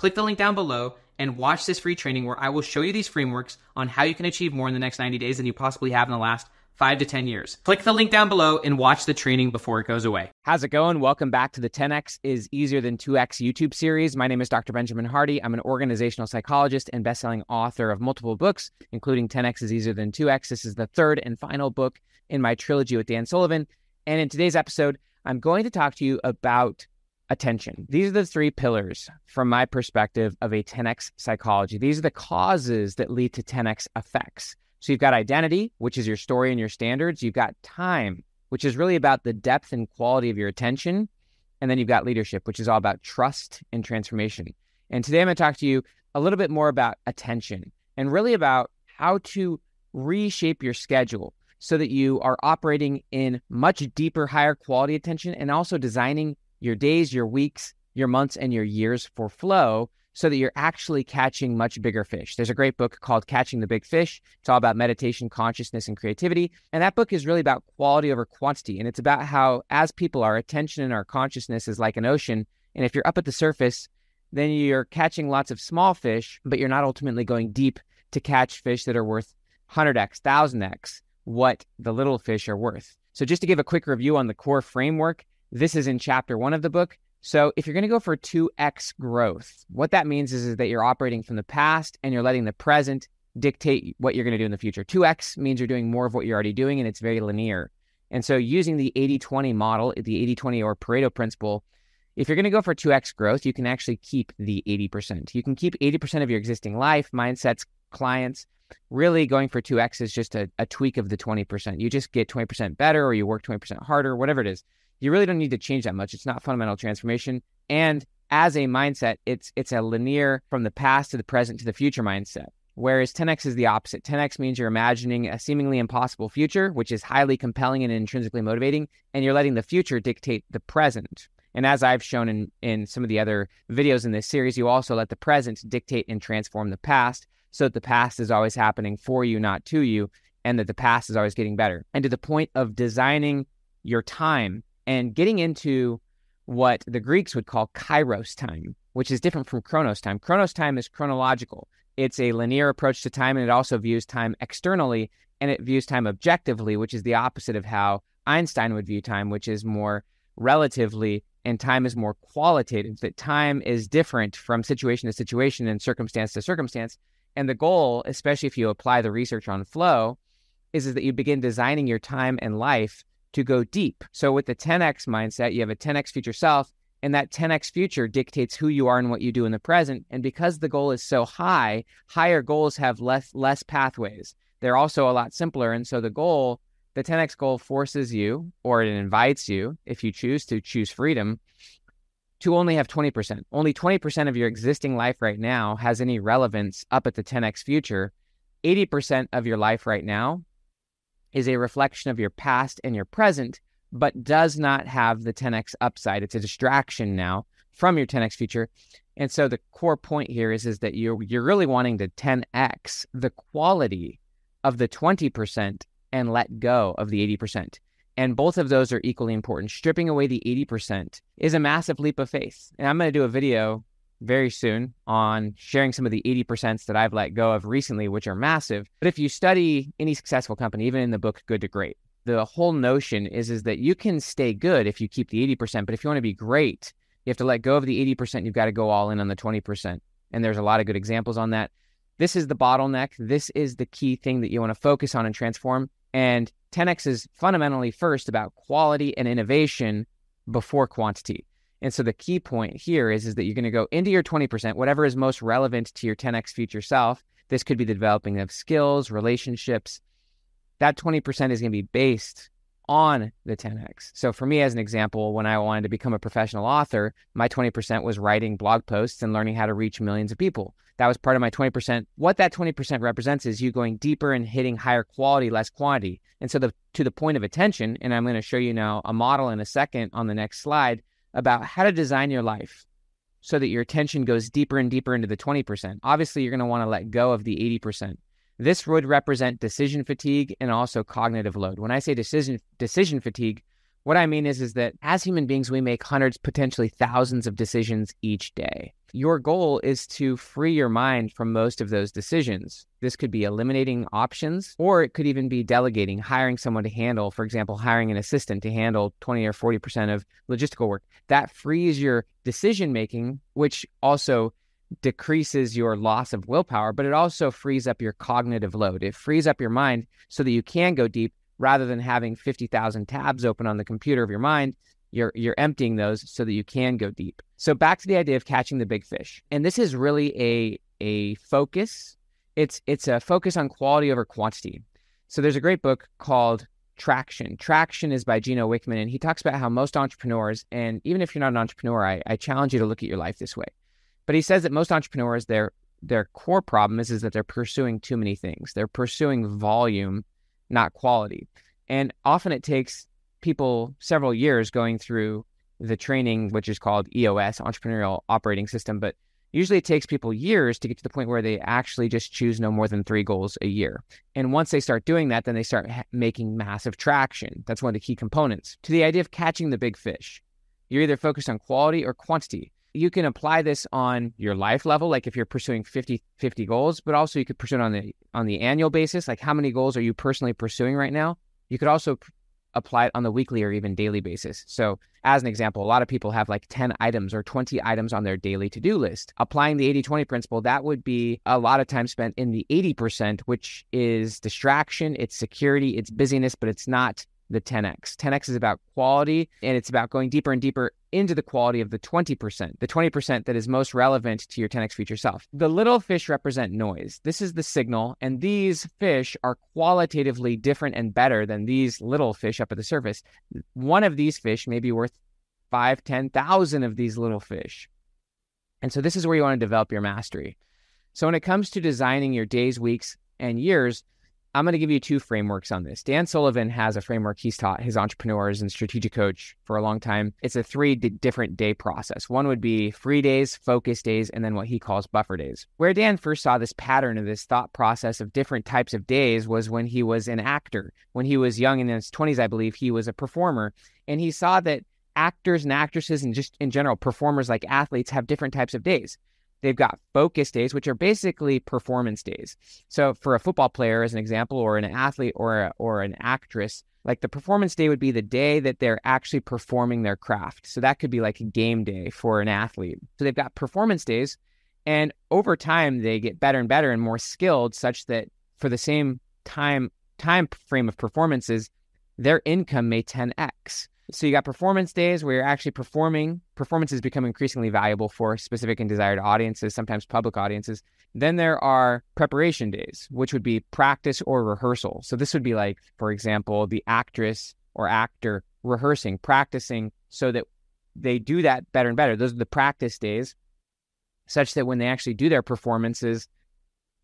Click the link down below and watch this free training where I will show you these frameworks on how you can achieve more in the next 90 days than you possibly have in the last five to 10 years. Click the link down below and watch the training before it goes away. How's it going? Welcome back to the 10x is easier than 2x YouTube series. My name is Dr. Benjamin Hardy. I'm an organizational psychologist and best-selling author of multiple books, including 10x is easier than 2x. This is the third and final book in my trilogy with Dan Sullivan. And in today's episode, I'm going to talk to you about attention. These are the three pillars from my perspective of a 10x psychology. These are the causes that lead to 10x effects. So you've got identity, which is your story and your standards. You've got time, which is really about the depth and quality of your attention. And then you've got leadership, which is all about trust and transformation. And today I'm going to talk to you a little bit more about attention and really about how to reshape your schedule so that you are operating in much deeper, higher quality attention and also designing your days, your weeks, your months, and your years for flow so that you're actually catching much bigger fish. There's a great book called Catching the Big Fish. It's all about meditation, consciousness, and creativity. And that book is really about quality over quantity. And it's about how, as people, our attention and our consciousness is like an ocean. And if you're up at the surface, then you're catching lots of small fish, but you're not ultimately going deep to catch fish that are worth 100x, 1000x what the little fish are worth. So, just to give a quick review on the core framework, this is in chapter one of the book. So if you're going to go for 2x growth, what that means is, is that you're operating from the past and you're letting the present dictate what you're going to do in the future. 2x means you're doing more of what you're already doing and it's very linear. And so using the 80-20 model, the 80-20 or Pareto principle, if you're going to go for 2x growth, you can actually keep the 80%. You can keep 80% of your existing life, mindsets, clients. Really going for 2x is just a, a tweak of the 20%. You just get 20% better or you work 20% harder, whatever it is you really don't need to change that much. It's not fundamental transformation. And as a mindset, it's it's a linear from the past to the present to the future mindset. Whereas 10x is the opposite. 10x means you're imagining a seemingly impossible future, which is highly compelling and intrinsically motivating, and you're letting the future dictate the present. And as I've shown in, in some of the other videos in this series, you also let the present dictate and transform the past so that the past is always happening for you, not to you, and that the past is always getting better. And to the point of designing your time and getting into what the Greeks would call kairos time, which is different from chronos time. Chronos time is chronological. It's a linear approach to time, and it also views time externally and it views time objectively, which is the opposite of how Einstein would view time, which is more relatively and time is more qualitative, that time is different from situation to situation and circumstance to circumstance. And the goal, especially if you apply the research on flow, is, is that you begin designing your time and life to go deep. So with the 10x mindset, you have a 10x future self, and that 10x future dictates who you are and what you do in the present. And because the goal is so high, higher goals have less less pathways. They're also a lot simpler. And so the goal, the 10x goal forces you, or it invites you, if you choose to choose freedom, to only have 20%. Only 20% of your existing life right now has any relevance up at the 10x future. 80% of your life right now is a reflection of your past and your present, but does not have the 10x upside. It's a distraction now from your 10x future. And so the core point here is, is that you're you're really wanting to 10x the quality of the 20% and let go of the 80%. And both of those are equally important. Stripping away the 80% is a massive leap of faith. And I'm going to do a video very soon on sharing some of the 80% that I've let go of recently, which are massive. But if you study any successful company, even in the book Good to Great, the whole notion is, is that you can stay good if you keep the 80%, but if you want to be great, you have to let go of the 80%, you've got to go all in on the 20%. And there's a lot of good examples on that. This is the bottleneck. This is the key thing that you want to focus on and transform. And 10x is fundamentally first about quality and innovation before quantity. And so the key point here is, is that you're going to go into your 20%, whatever is most relevant to your 10x future self. This could be the developing of skills, relationships. That 20% is going to be based on the 10x. So for me, as an example, when I wanted to become a professional author, my 20% was writing blog posts and learning how to reach millions of people. That was part of my 20%. What that 20% represents is you going deeper and hitting higher quality, less quantity. And so the to the point of attention, and I'm going to show you now a model in a second on the next slide about how to design your life so that your attention goes deeper and deeper into the 20%. Obviously, you're going to want to let go of the 80%. This would represent decision fatigue and also cognitive load. When I say decision decision fatigue, what I mean is is that as human beings we make hundreds potentially thousands of decisions each day. Your goal is to free your mind from most of those decisions. This could be eliminating options or it could even be delegating, hiring someone to handle, for example, hiring an assistant to handle 20 or 40% of logistical work. That frees your decision making, which also decreases your loss of willpower, but it also frees up your cognitive load. It frees up your mind so that you can go deep rather than having 50,000 tabs open on the computer of your mind. You're, you're emptying those so that you can go deep. So back to the idea of catching the big fish. And this is really a, a focus. It's, it's a focus on quality over quantity. So there's a great book called Traction. Traction is by Gino Wickman, and he talks about how most entrepreneurs, and even if you're not an entrepreneur, I, I challenge you to look at your life this way. But he says that most entrepreneurs, their their core problem is, is that they're pursuing too many things. They're pursuing volume, not quality. And often it takes people several years going through the training, which is called EOS, Entrepreneurial Operating System. But usually it takes people years to get to the point where they actually just choose no more than three goals a year. And once they start doing that, then they start ha- making massive traction. That's one of the key components to the idea of catching the big fish. You're either focused on quality or quantity you can apply this on your life level like if you're pursuing 50 50 goals but also you could pursue it on the on the annual basis. Like how many goals are you personally pursuing right now? You could also apply it on the weekly or even daily basis. So as an example a lot of people have like 10 items or 20 items on their daily to-do list. Applying the 80-20 principle that would be a lot of time spent in the 80% which is distraction it's security it's busyness but it's not the 10x. 10x is about quality and it's about going deeper and deeper into the quality of the 20%, the 20% that is most relevant to your 10x future self. The little fish represent noise. This is the signal, and these fish are qualitatively different and better than these little fish up at the surface. One of these fish may be worth five, 10,000 of these little fish. And so this is where you want to develop your mastery. So when it comes to designing your days, weeks, and years, I'm going to give you two frameworks on this. Dan Sullivan has a framework he's taught his entrepreneurs and strategic coach for a long time. It's a three d- different day process. One would be free days, focus days, and then what he calls buffer days. Where Dan first saw this pattern of this thought process of different types of days was when he was an actor. When he was young in his 20s, I believe, he was a performer. And he saw that actors and actresses and just in general performers like athletes have different types of days. They've got focus days, which are basically performance days. So for a football player, as an example, or an athlete or a, or an actress, like the performance day would be the day that they're actually performing their craft. So that could be like a game day for an athlete. So they've got performance days, and over time they get better and better and more skilled, such that for the same time time frame of performances, their income may 10x. So you got performance days where you're actually performing. Performances become increasingly valuable for specific and desired audiences, sometimes public audiences. Then there are preparation days, which would be practice or rehearsal. So this would be like, for example, the actress or actor rehearsing, practicing so that they do that better and better. Those are the practice days, such that when they actually do their performances,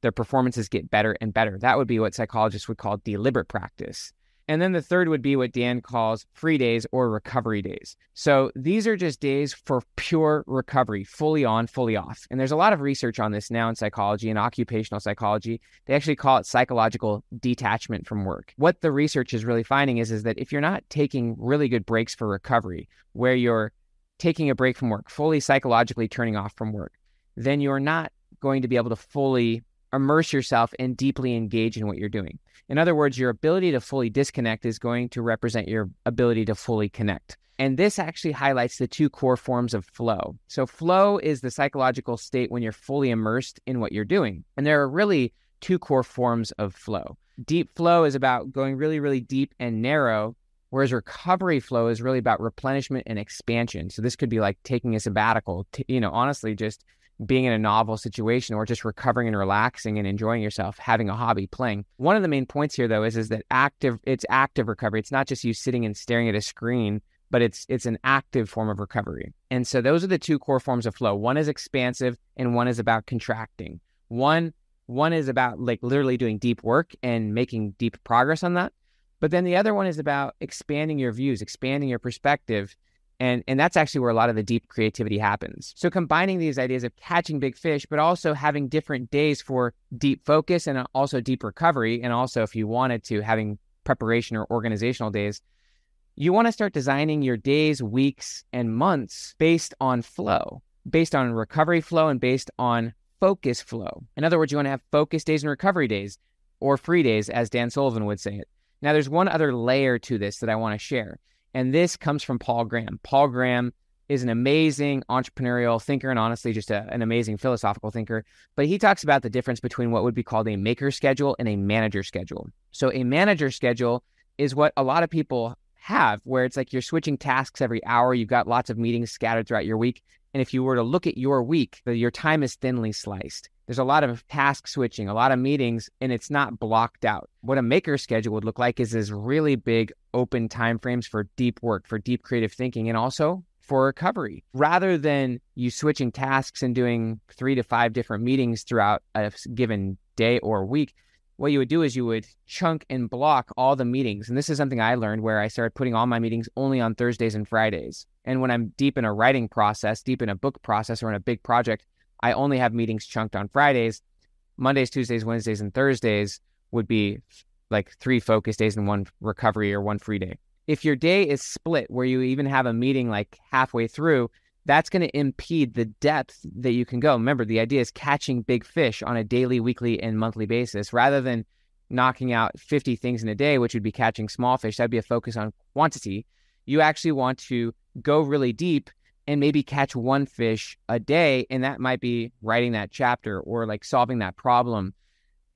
their performances get better and better. That would be what psychologists would call deliberate practice. And then the third would be what Dan calls free days or recovery days. So these are just days for pure recovery, fully on, fully off. And there's a lot of research on this now in psychology and occupational psychology. They actually call it psychological detachment from work. What the research is really finding is, is that if you're not taking really good breaks for recovery, where you're taking a break from work, fully psychologically turning off from work, then you're not going to be able to fully immerse yourself and deeply engage in what you're doing. In other words, your ability to fully disconnect is going to represent your ability to fully connect. And this actually highlights the two core forms of flow. So, flow is the psychological state when you're fully immersed in what you're doing. And there are really two core forms of flow. Deep flow is about going really, really deep and narrow, whereas recovery flow is really about replenishment and expansion. So, this could be like taking a sabbatical, t- you know, honestly, just being in a novel situation or just recovering and relaxing and enjoying yourself, having a hobby, playing. One of the main points here though is is that active it's active recovery. It's not just you sitting and staring at a screen, but it's it's an active form of recovery. And so those are the two core forms of flow. One is expansive and one is about contracting. One one is about like literally doing deep work and making deep progress on that. But then the other one is about expanding your views, expanding your perspective and, and that's actually where a lot of the deep creativity happens. So combining these ideas of catching big fish, but also having different days for deep focus and uh, also deep recovery. And also, if you wanted to, having preparation or organizational days, you want to start designing your days, weeks, and months based on flow, based on recovery flow and based on focus flow. In other words, you want to have focus days and recovery days or free days, as Dan Sullivan would say it. Now, there's one other layer to this that I want to share. And this comes from Paul Graham. Paul Graham is an amazing entrepreneurial thinker and honestly just a, an amazing philosophical thinker. But he talks about the difference between what would be called a maker schedule and a manager schedule. So, a manager schedule is what a lot of people have, where it's like you're switching tasks every hour. You've got lots of meetings scattered throughout your week. And if you were to look at your week, your time is thinly sliced. There's a lot of task switching, a lot of meetings, and it's not blocked out. What a maker schedule would look like is this really big open timeframes for deep work, for deep creative thinking, and also for recovery. Rather than you switching tasks and doing three to five different meetings throughout a given day or week, what you would do is you would chunk and block all the meetings. And this is something I learned where I started putting all my meetings only on Thursdays and Fridays. And when I'm deep in a writing process, deep in a book process, or in a big project, I only have meetings chunked on Fridays. Mondays, Tuesdays, Wednesdays, and Thursdays would be like three focus days and one recovery or one free day. If your day is split where you even have a meeting like halfway through, that's going to impede the depth that you can go. Remember, the idea is catching big fish on a daily, weekly, and monthly basis rather than knocking out 50 things in a day, which would be catching small fish. That'd be a focus on quantity. You actually want to go really deep and maybe catch one fish a day. And that might be writing that chapter or like solving that problem.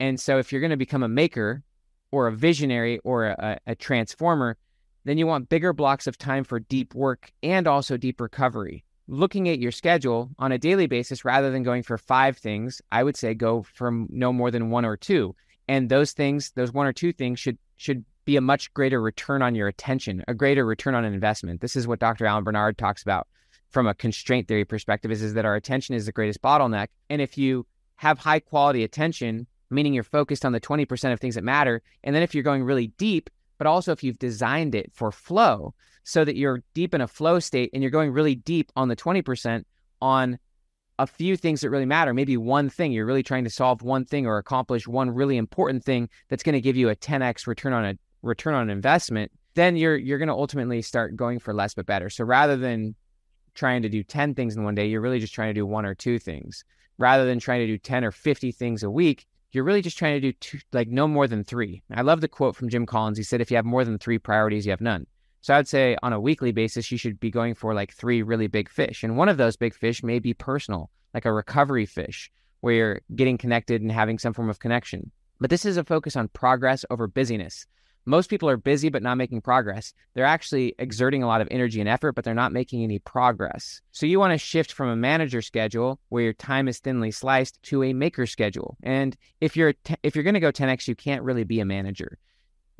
And so if you're going to become a maker or a visionary or a, a transformer, then you want bigger blocks of time for deep work and also deep recovery looking at your schedule on a daily basis rather than going for five things, I would say go from no more than one or two. And those things, those one or two things should should be a much greater return on your attention, a greater return on an investment. This is what Dr. Alan Barnard talks about from a constraint theory perspective is, is that our attention is the greatest bottleneck. And if you have high quality attention, meaning you're focused on the 20% of things that matter, and then if you're going really deep, but also if you've designed it for flow so that you're deep in a flow state and you're going really deep on the 20% on a few things that really matter, maybe one thing you're really trying to solve one thing or accomplish one really important thing that's going to give you a 10x return on a return on investment, then you're you're going to ultimately start going for less but better. So rather than trying to do 10 things in one day, you're really just trying to do one or two things. Rather than trying to do 10 or 50 things a week, you're really just trying to do two, like no more than three. I love the quote from Jim Collins. He said, if you have more than three priorities, you have none. So I'd say on a weekly basis, you should be going for like three really big fish. And one of those big fish may be personal, like a recovery fish, where you're getting connected and having some form of connection. But this is a focus on progress over busyness. Most people are busy but not making progress. They're actually exerting a lot of energy and effort, but they're not making any progress. So you want to shift from a manager schedule where your time is thinly sliced to a maker schedule. And if you're if you're going to go 10x, you can't really be a manager.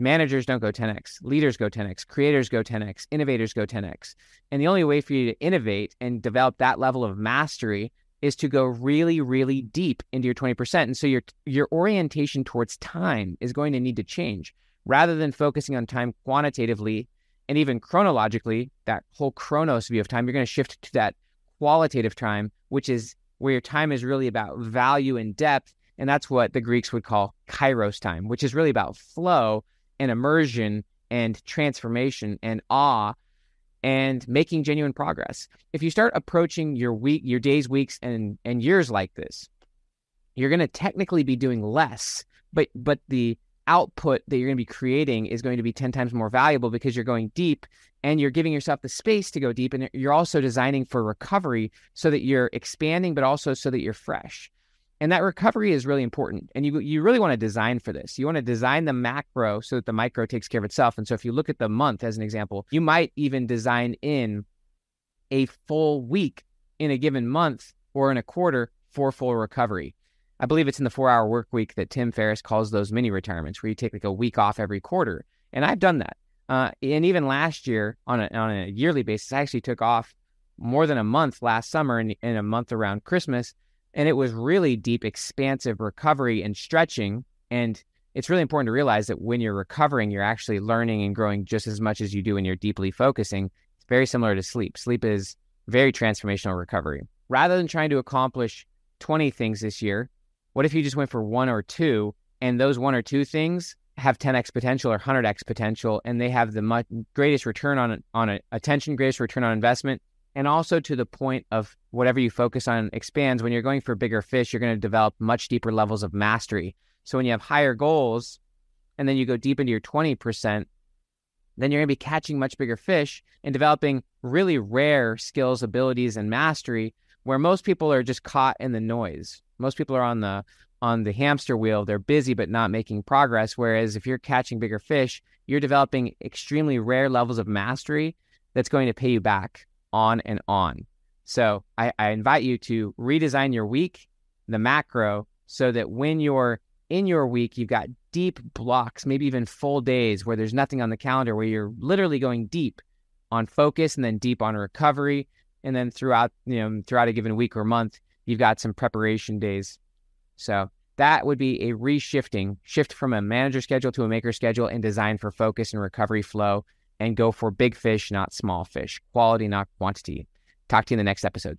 Managers don't go 10x, leaders go 10x, creators go 10x, innovators go 10x. And the only way for you to innovate and develop that level of mastery is to go really really deep into your 20%. And so your your orientation towards time is going to need to change rather than focusing on time quantitatively and even chronologically, that whole chronos view of time, you're going to shift to that qualitative time, which is where your time is really about value and depth. And that's what the Greeks would call kairos time, which is really about flow and immersion and transformation and awe and making genuine progress. If you start approaching your week, your days, weeks, and and years like this, you're going to technically be doing less, but but the output that you're going to be creating is going to be 10 times more valuable because you're going deep and you're giving yourself the space to go deep and you're also designing for recovery so that you're expanding but also so that you're fresh. And that recovery is really important. And you you really want to design for this. You want to design the macro so that the micro takes care of itself. And so if you look at the month as an example you might even design in a full week in a given month or in a quarter for full recovery. I believe it's in the four hour work week that Tim Ferriss calls those mini retirements, where you take like a week off every quarter. And I've done that. Uh, and even last year, on a, on a yearly basis, I actually took off more than a month last summer and, and a month around Christmas. And it was really deep, expansive recovery and stretching. And it's really important to realize that when you're recovering, you're actually learning and growing just as much as you do when you're deeply focusing. It's very similar to sleep. Sleep is very transformational recovery. Rather than trying to accomplish 20 things this year, what if you just went for one or two and those one or two things have 10x potential or 100x potential and they have the much greatest return on on attention, greatest return on investment and also to the point of whatever you focus on expands when you're going for bigger fish you're going to develop much deeper levels of mastery. So when you have higher goals and then you go deep into your 20%, then you're going to be catching much bigger fish and developing really rare skills, abilities and mastery where most people are just caught in the noise. Most people are on the on the hamster wheel. They're busy but not making progress. Whereas if you're catching bigger fish, you're developing extremely rare levels of mastery that's going to pay you back on and on. So I, I invite you to redesign your week, the macro, so that when you're in your week, you've got deep blocks, maybe even full days where there's nothing on the calendar, where you're literally going deep on focus and then deep on recovery. And then throughout, you know, throughout a given week or month, you've got some preparation days. So that would be a reshifting, shift from a manager schedule to a maker schedule and design for focus and recovery flow and go for big fish, not small fish, quality, not quantity. Talk to you in the next episode.